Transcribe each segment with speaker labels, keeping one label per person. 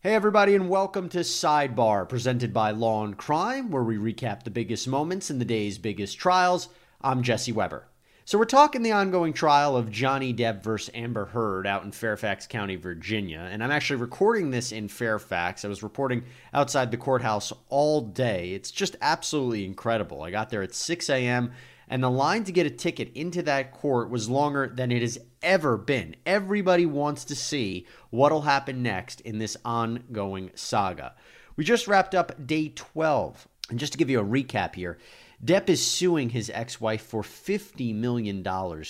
Speaker 1: Hey, everybody, and welcome to Sidebar, presented by Law and Crime, where we recap the biggest moments in the day's biggest trials. I'm Jesse Weber. So, we're talking the ongoing trial of Johnny Depp versus Amber Heard out in Fairfax County, Virginia. And I'm actually recording this in Fairfax. I was reporting outside the courthouse all day. It's just absolutely incredible. I got there at 6 a.m and the line to get a ticket into that court was longer than it has ever been. Everybody wants to see what'll happen next in this ongoing saga. We just wrapped up day 12. And just to give you a recap here, Depp is suing his ex wife for $50 million,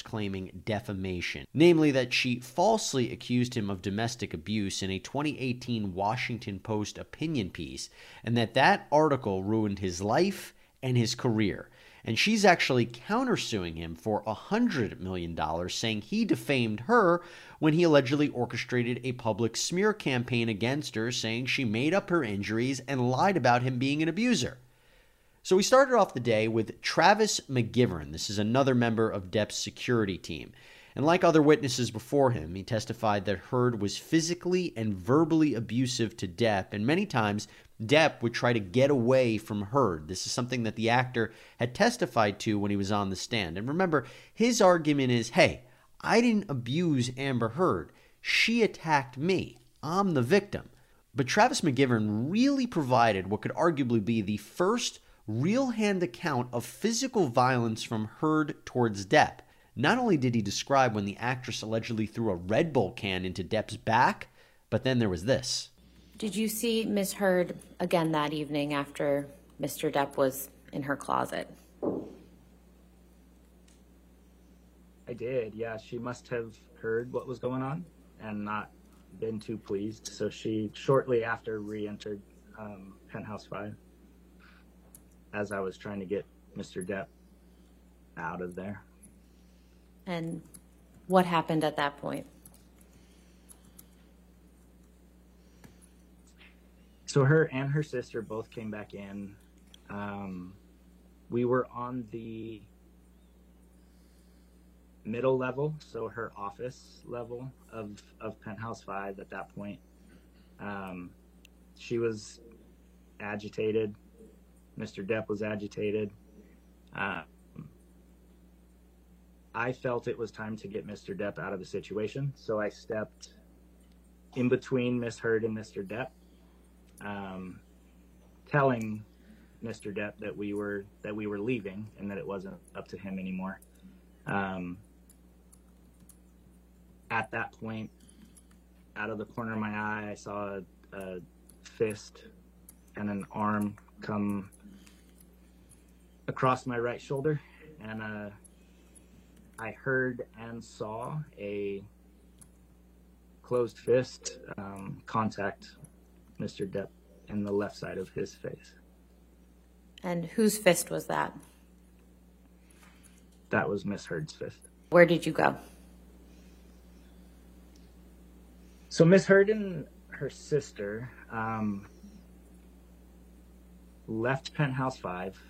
Speaker 1: claiming defamation. Namely, that she falsely accused him of domestic abuse in a 2018 Washington Post opinion piece, and that that article ruined his life and his career. And she's actually countersuing him for $100 million, saying he defamed her when he allegedly orchestrated a public smear campaign against her, saying she made up her injuries and lied about him being an abuser. So we started off the day with Travis McGivern. This is another member of Depp's security team. And like other witnesses before him, he testified that Heard was physically and verbally abusive to Depp and many times Depp would try to get away from Heard. This is something that the actor had testified to when he was on the stand. And remember, his argument is hey, I didn't abuse Amber Heard. She attacked me. I'm the victim. But Travis McGivern really provided what could arguably be the first real hand account of physical violence from Heard towards Depp. Not only did he describe when the actress allegedly threw a Red Bull can into Depp's back, but then there was this.
Speaker 2: Did you see Miss Heard again that evening after Mr. Depp was in her closet?
Speaker 3: I did, yeah. She must have heard what was going on and not been too pleased. So she shortly after re entered um, Penthouse 5 as I was trying to get Mr. Depp out of there.
Speaker 2: And what happened at that point?
Speaker 3: So her and her sister both came back in. Um, we were on the middle level, so her office level of, of Penthouse 5 at that point. Um, she was agitated. Mr. Depp was agitated. Uh, I felt it was time to get Mr. Depp out of the situation, so I stepped in between Miss Heard and Mr. Depp um, telling Mr. Depp that we were that we were leaving and that it wasn't up to him anymore. Um, at that point, out of the corner of my eye, I saw a, a fist and an arm come across my right shoulder, and uh, I heard and saw a closed fist um, contact Mr. Depp in the left side of his face.
Speaker 2: And whose fist was that?
Speaker 3: That was Miss Heard's fist.
Speaker 2: Where did you go?
Speaker 3: So Miss Heard and her sister, um, left penthouse five.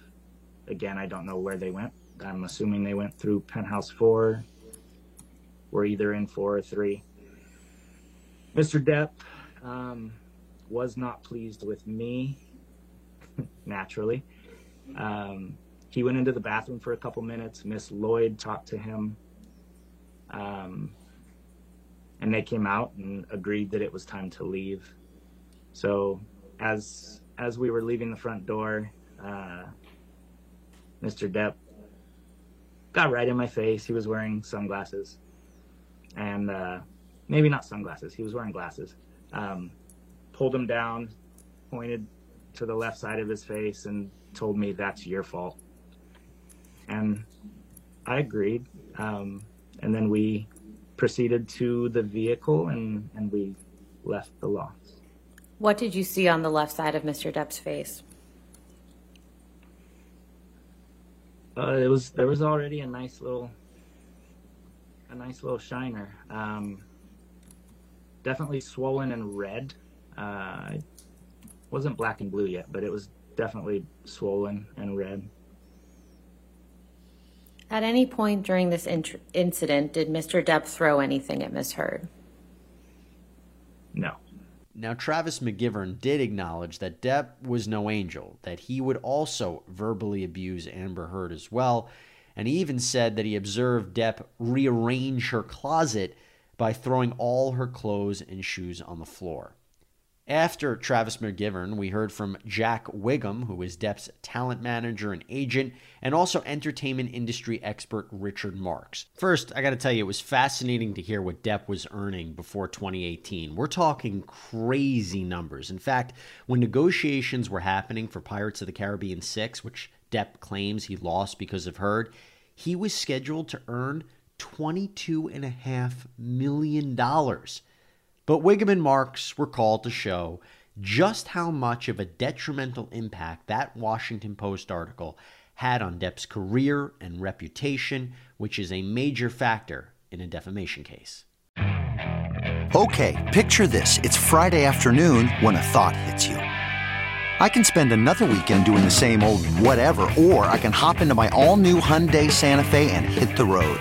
Speaker 3: Again, I don't know where they went. I'm assuming they went through penthouse four. We're either in four or three. Mr. Depp um, was not pleased with me, naturally. Um, he went into the bathroom for a couple minutes. Miss Lloyd talked to him. Um, and they came out and agreed that it was time to leave. So as as we were leaving the front door, uh, Mr. Depp got right in my face. He was wearing sunglasses, and uh, maybe not sunglasses. He was wearing glasses. Um, pulled him down, pointed to the left side of his face, and told me, "That's your fault." And I agreed. Um, and then we proceeded to the vehicle and, and we left the loft.
Speaker 2: What did you see on the left side of Mr. Depp's face?
Speaker 3: Uh, it was there was already a nice little a nice little shiner. Um, definitely swollen and red. Uh, wasn't black and blue yet, but it was definitely swollen and red.
Speaker 2: At any point during this in- incident, did Mr. Depp throw anything at Miss Heard?
Speaker 3: No.
Speaker 1: Now, Travis McGivern did acknowledge that Depp was no angel, that he would also verbally abuse Amber Heard as well, and he even said that he observed Depp rearrange her closet by throwing all her clothes and shoes on the floor. After Travis McGivern, we heard from Jack Whigham, who is Depp's talent manager and agent, and also entertainment industry expert Richard Marks. First, I got to tell you, it was fascinating to hear what Depp was earning before 2018. We're talking crazy numbers. In fact, when negotiations were happening for Pirates of the Caribbean 6, which Depp claims he lost because of Heard, he was scheduled to earn $22.5 million. But Whigham and Marks were called to show just how much of a detrimental impact that Washington Post article had on Depp's career and reputation, which is a major factor in a defamation case.
Speaker 4: Okay, picture this. It's Friday afternoon when a thought hits you. I can spend another weekend doing the same old whatever, or I can hop into my all new Hyundai Santa Fe and hit the road.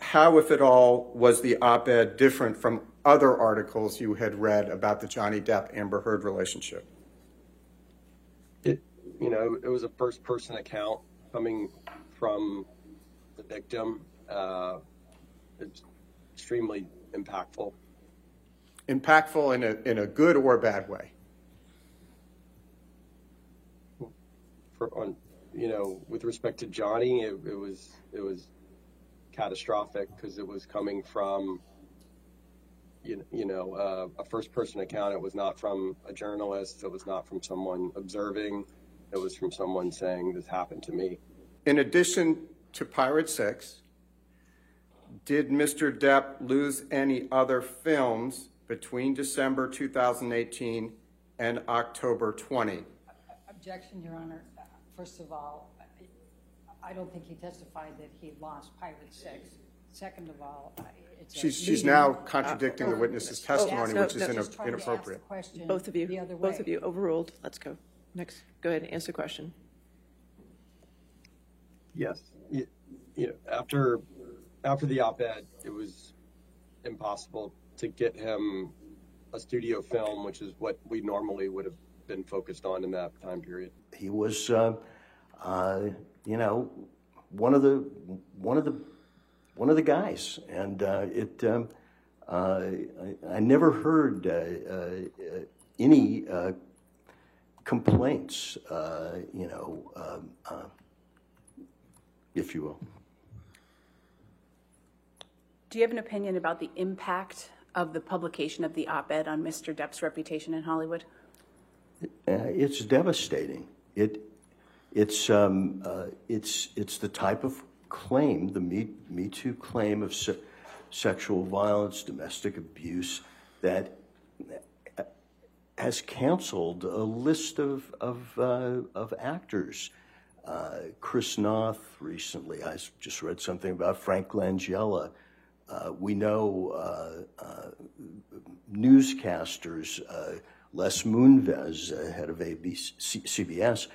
Speaker 5: How, if at all, was the op ed different from other articles you had read about the Johnny Depp Amber Heard relationship?
Speaker 6: It, you know, it was a first person account coming from the victim. Uh, it's extremely impactful.
Speaker 5: Impactful in a, in a good or bad way?
Speaker 6: For, on, you know, with respect to Johnny, it, it was it was catastrophic because it was coming from you, you know uh, a first person account. It was not from a journalist. It was not from someone observing. It was from someone saying this happened to me.
Speaker 5: In addition to Pirate Six, did Mr. Depp lose any other films between December 2018 and October 20?
Speaker 7: Objection, Your Honor. First of all, I don't think he testified that he lost Pirate Six. Second of all, it's
Speaker 5: she's she's now contradicting uh, the witness's testimony, no, which is no, inappropriate.
Speaker 8: Both of you, both of you, overruled. Let's go next. Go ahead, and answer the question.
Speaker 6: Yes, you, you know, after after the op-ed, it was impossible to get him a studio film, which is what we normally would have been focused on in that time period.
Speaker 9: He was, uh, uh, you know, one of the one of the one of the guys, and uh, it. Um, uh, I, I, never heard uh, uh, any complaints, you know, um, if you will.
Speaker 10: Do you have an opinion about the impact of the publication of the op-ed on Mr. Depp's reputation in Hollywood?
Speaker 9: Uh, it's devastating. It, it's, um, uh, it's, it's the type of claim, the Me, Me Too claim of se- sexual violence, domestic abuse, that uh, has canceled a list of, of, uh, of actors. Uh, Chris Noth recently, I just read something about Frank Langella. Uh, we know uh, uh, newscasters, Les Moonves, head of ABC, CBS,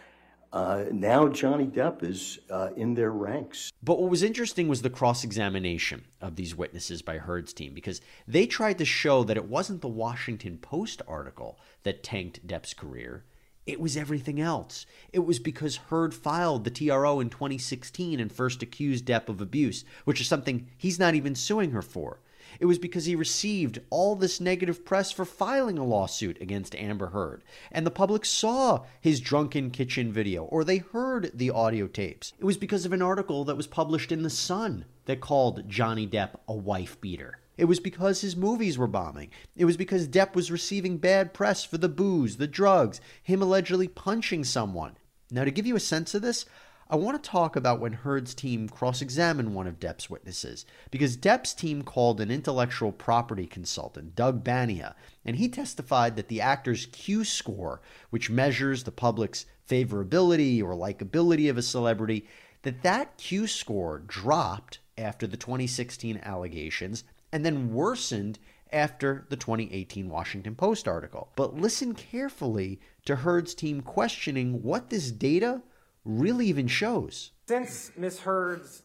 Speaker 9: uh, now Johnny Depp is uh, in their ranks.
Speaker 1: But what was interesting was the cross examination of these witnesses by Heard's team because they tried to show that it wasn't the Washington Post article that tanked Depp's career. It was everything else. It was because Heard filed the TRO in 2016 and first accused Depp of abuse, which is something he's not even suing her for. It was because he received all this negative press for filing a lawsuit against Amber Heard, and the public saw his drunken kitchen video or they heard the audio tapes. It was because of an article that was published in The Sun that called Johnny Depp a wife beater. It was because his movies were bombing. It was because Depp was receiving bad press for the booze, the drugs, him allegedly punching someone. Now, to give you a sense of this, I want to talk about when Heard's team cross examined one of Depp's witnesses, because Depp's team called an intellectual property consultant, Doug Bania, and he testified that the actor's Q score, which measures the public's favorability or likability of a celebrity, that that Q score dropped after the 2016 allegations and then worsened after the 2018 Washington Post article. But listen carefully to Heard's team questioning what this data really even shows.
Speaker 11: Since Ms. Heard's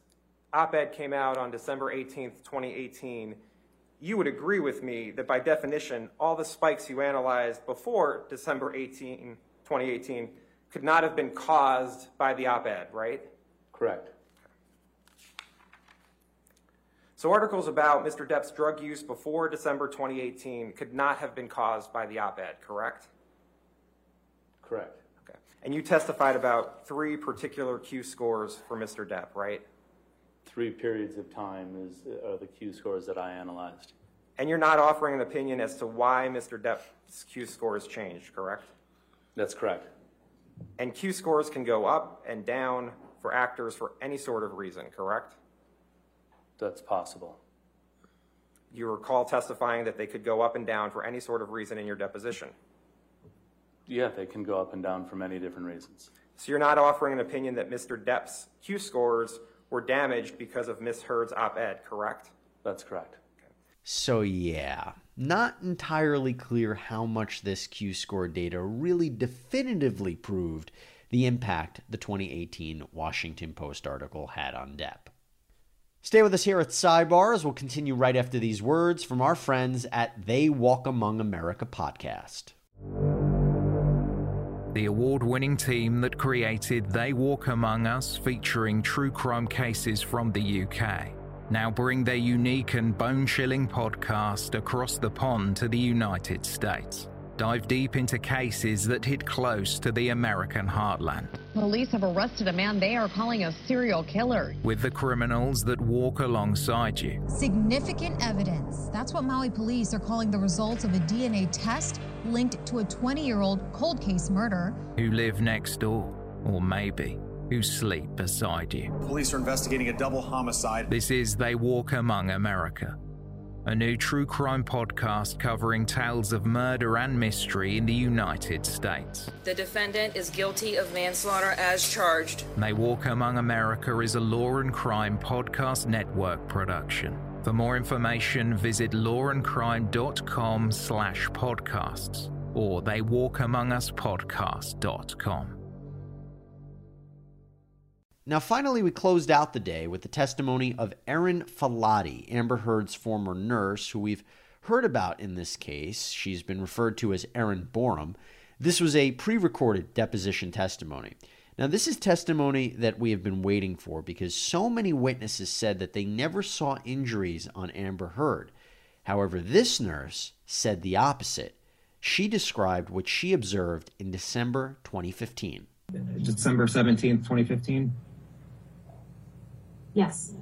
Speaker 11: op ed came out on December 18th, 2018, you would agree with me that by definition, all the spikes you analyzed before December 18, 2018 could not have been caused by the op ed, right?
Speaker 6: Correct.
Speaker 11: So, articles about Mr. Depp's drug use before December 2018 could not have been caused by the op ed, correct?
Speaker 6: correct? Correct.
Speaker 11: And you testified about three particular Q scores for Mr. Depp, right?
Speaker 12: Three periods of time is, are the Q scores that I analyzed.
Speaker 11: And you're not offering an opinion as to why Mr. Depp's Q scores changed, correct?
Speaker 12: That's correct.
Speaker 11: And Q scores can go up and down for actors for any sort of reason, correct?
Speaker 12: That's possible.
Speaker 11: You recall testifying that they could go up and down for any sort of reason in your deposition.
Speaker 12: Yeah, they can go up and down for many different reasons.
Speaker 11: So you're not offering an opinion that Mr. Depp's Q scores were damaged because of Ms. Heard's op ed, correct?
Speaker 12: That's correct.
Speaker 1: So, yeah, not entirely clear how much this Q score data really definitively proved the impact the 2018 Washington Post article had on Depp. Stay with us here at Sidebar as we'll continue right after these words from our friends at They Walk Among America podcast
Speaker 13: the award winning team that created They Walk Among Us, featuring true crime cases from the UK, now bring their unique and bone chilling podcast across the pond to the United States dive deep into cases that hit close to the American heartland.
Speaker 14: Police have arrested a man they are calling a serial killer.
Speaker 13: With the criminals that walk alongside you.
Speaker 15: Significant evidence. That's what Maui police are calling the results of a DNA test linked to a 20 year old cold case murder.
Speaker 13: Who live next door, or maybe who sleep beside you.
Speaker 16: Police are investigating a double homicide.
Speaker 13: This is They Walk Among America a new true crime podcast covering tales of murder and mystery in the United States.
Speaker 17: The defendant is guilty of manslaughter as charged.
Speaker 13: They Walk Among America is a law and crime podcast network production. For more information, visit lawandcrime.com slash podcasts or theywalkamonguspodcast.com.
Speaker 1: Now, finally, we closed out the day with the testimony of Erin Falati, Amber Heard's former nurse, who we've heard about in this case. She's been referred to as Erin Boerum. This was a pre recorded deposition testimony. Now, this is testimony that we have been waiting for because so many witnesses said that they never saw injuries on Amber Heard. However, this nurse said the opposite. She described what she observed in December 2015.
Speaker 18: December 17th, 2015?
Speaker 19: Yes.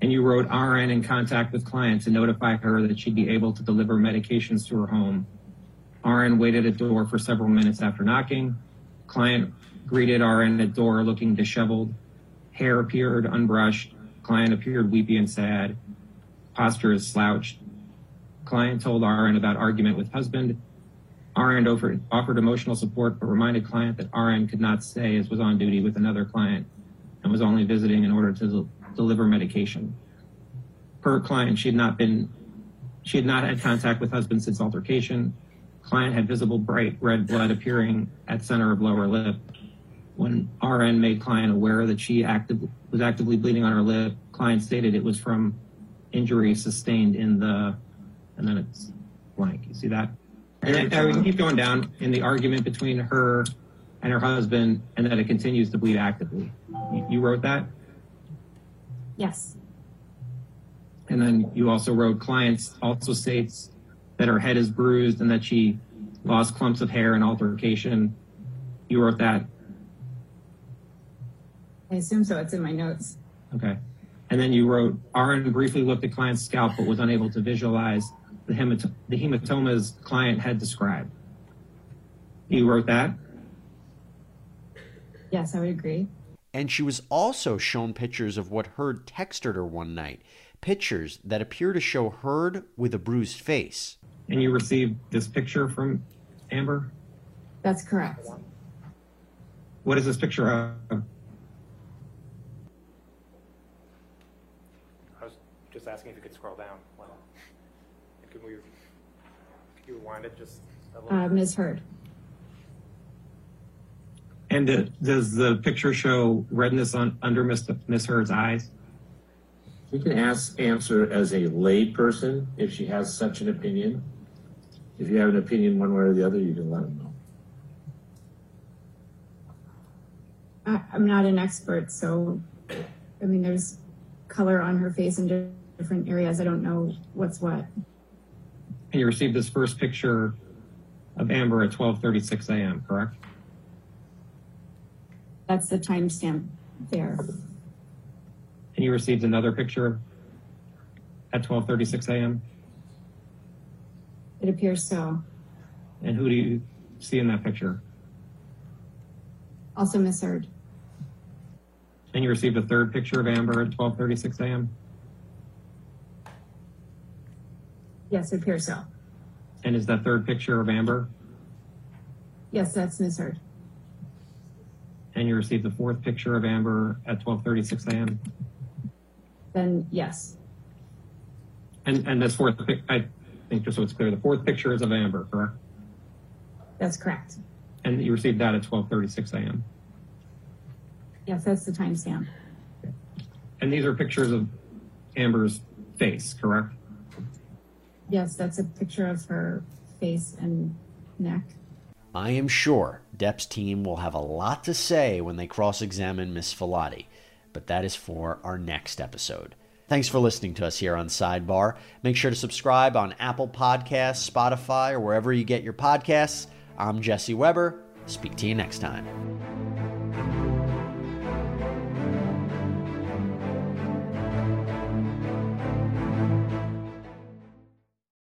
Speaker 18: And you wrote RN in contact with client to notify her that she'd be able to deliver medications to her home. RN waited at door for several minutes after knocking. Client greeted RN at door looking disheveled. Hair appeared unbrushed. Client appeared weepy and sad. Posture is slouched. Client told RN about argument with husband. RN offered, offered emotional support but reminded client that RN could not stay as was on duty with another client and was only visiting in order to del- deliver medication. Per client, she had not been she had not had contact with husband since altercation. Client had visible bright red blood appearing at center of lower lip. When RN made client aware that she active, was actively bleeding on her lip, client stated it was from injury sustained in the, and then it's blank. You see that? And then, we can keep going down in the argument between her and her husband, and that it continues to bleed actively. You, wrote that?
Speaker 19: Yes.
Speaker 18: And then you also wrote clients also states that her head is bruised and that she lost clumps of hair in altercation. You wrote that.
Speaker 19: I assume so. It's in my notes.
Speaker 18: Okay. And then you wrote RN briefly looked at client's scalp but was unable to visualize the, hemat- the hematomas client had described. You wrote that?
Speaker 19: Yes, I would agree.
Speaker 1: And she was also shown pictures of what Heard texted her one night, pictures that appear to show Heard with a bruised face.
Speaker 18: And you received this picture from Amber?
Speaker 19: That's correct.
Speaker 18: What is this picture of?
Speaker 11: I was just asking if you could scroll down. Well, could we, could you rewind it just a little?
Speaker 19: Uh, Ms. Heard.
Speaker 18: And uh, does the picture show redness on under Miss, Miss Heard's eyes?
Speaker 20: You can ask, answer as a lay person if she has such an opinion. If you have an opinion one way or the other, you can let them know.
Speaker 19: I, I'm not an expert, so I mean, there's color on her face in different areas. I don't know what's what.
Speaker 18: And you received this first picture of Amber at 12:36 a.m. Correct?
Speaker 19: That's the timestamp there.
Speaker 18: And you received another picture at 12:36 a.m.
Speaker 19: It appears so.
Speaker 18: And who do you see in that picture?
Speaker 19: Also Ms. Heard.
Speaker 18: And you received a third picture of Amber at 12:36 a.m.
Speaker 19: Yes, it appears so.
Speaker 18: And is that third picture of Amber?
Speaker 19: Yes, that's Ms. Heard.
Speaker 18: And you received the fourth picture of Amber at 12:36 a.m.
Speaker 19: Then yes.
Speaker 18: And and this fourth, pic- I think just so it's clear, the fourth picture is of Amber, correct?
Speaker 19: That's correct.
Speaker 18: And you received that at 12:36 a.m.
Speaker 19: Yes, that's the timestamp.
Speaker 18: And these are pictures of Amber's face, correct?
Speaker 19: Yes, that's a picture of her face and neck.
Speaker 1: I am sure Depp's team will have a lot to say when they cross examine Miss Falati, but that is for our next episode. Thanks for listening to us here on Sidebar. Make sure to subscribe on Apple Podcasts, Spotify, or wherever you get your podcasts. I'm Jesse Weber. Speak to you next time.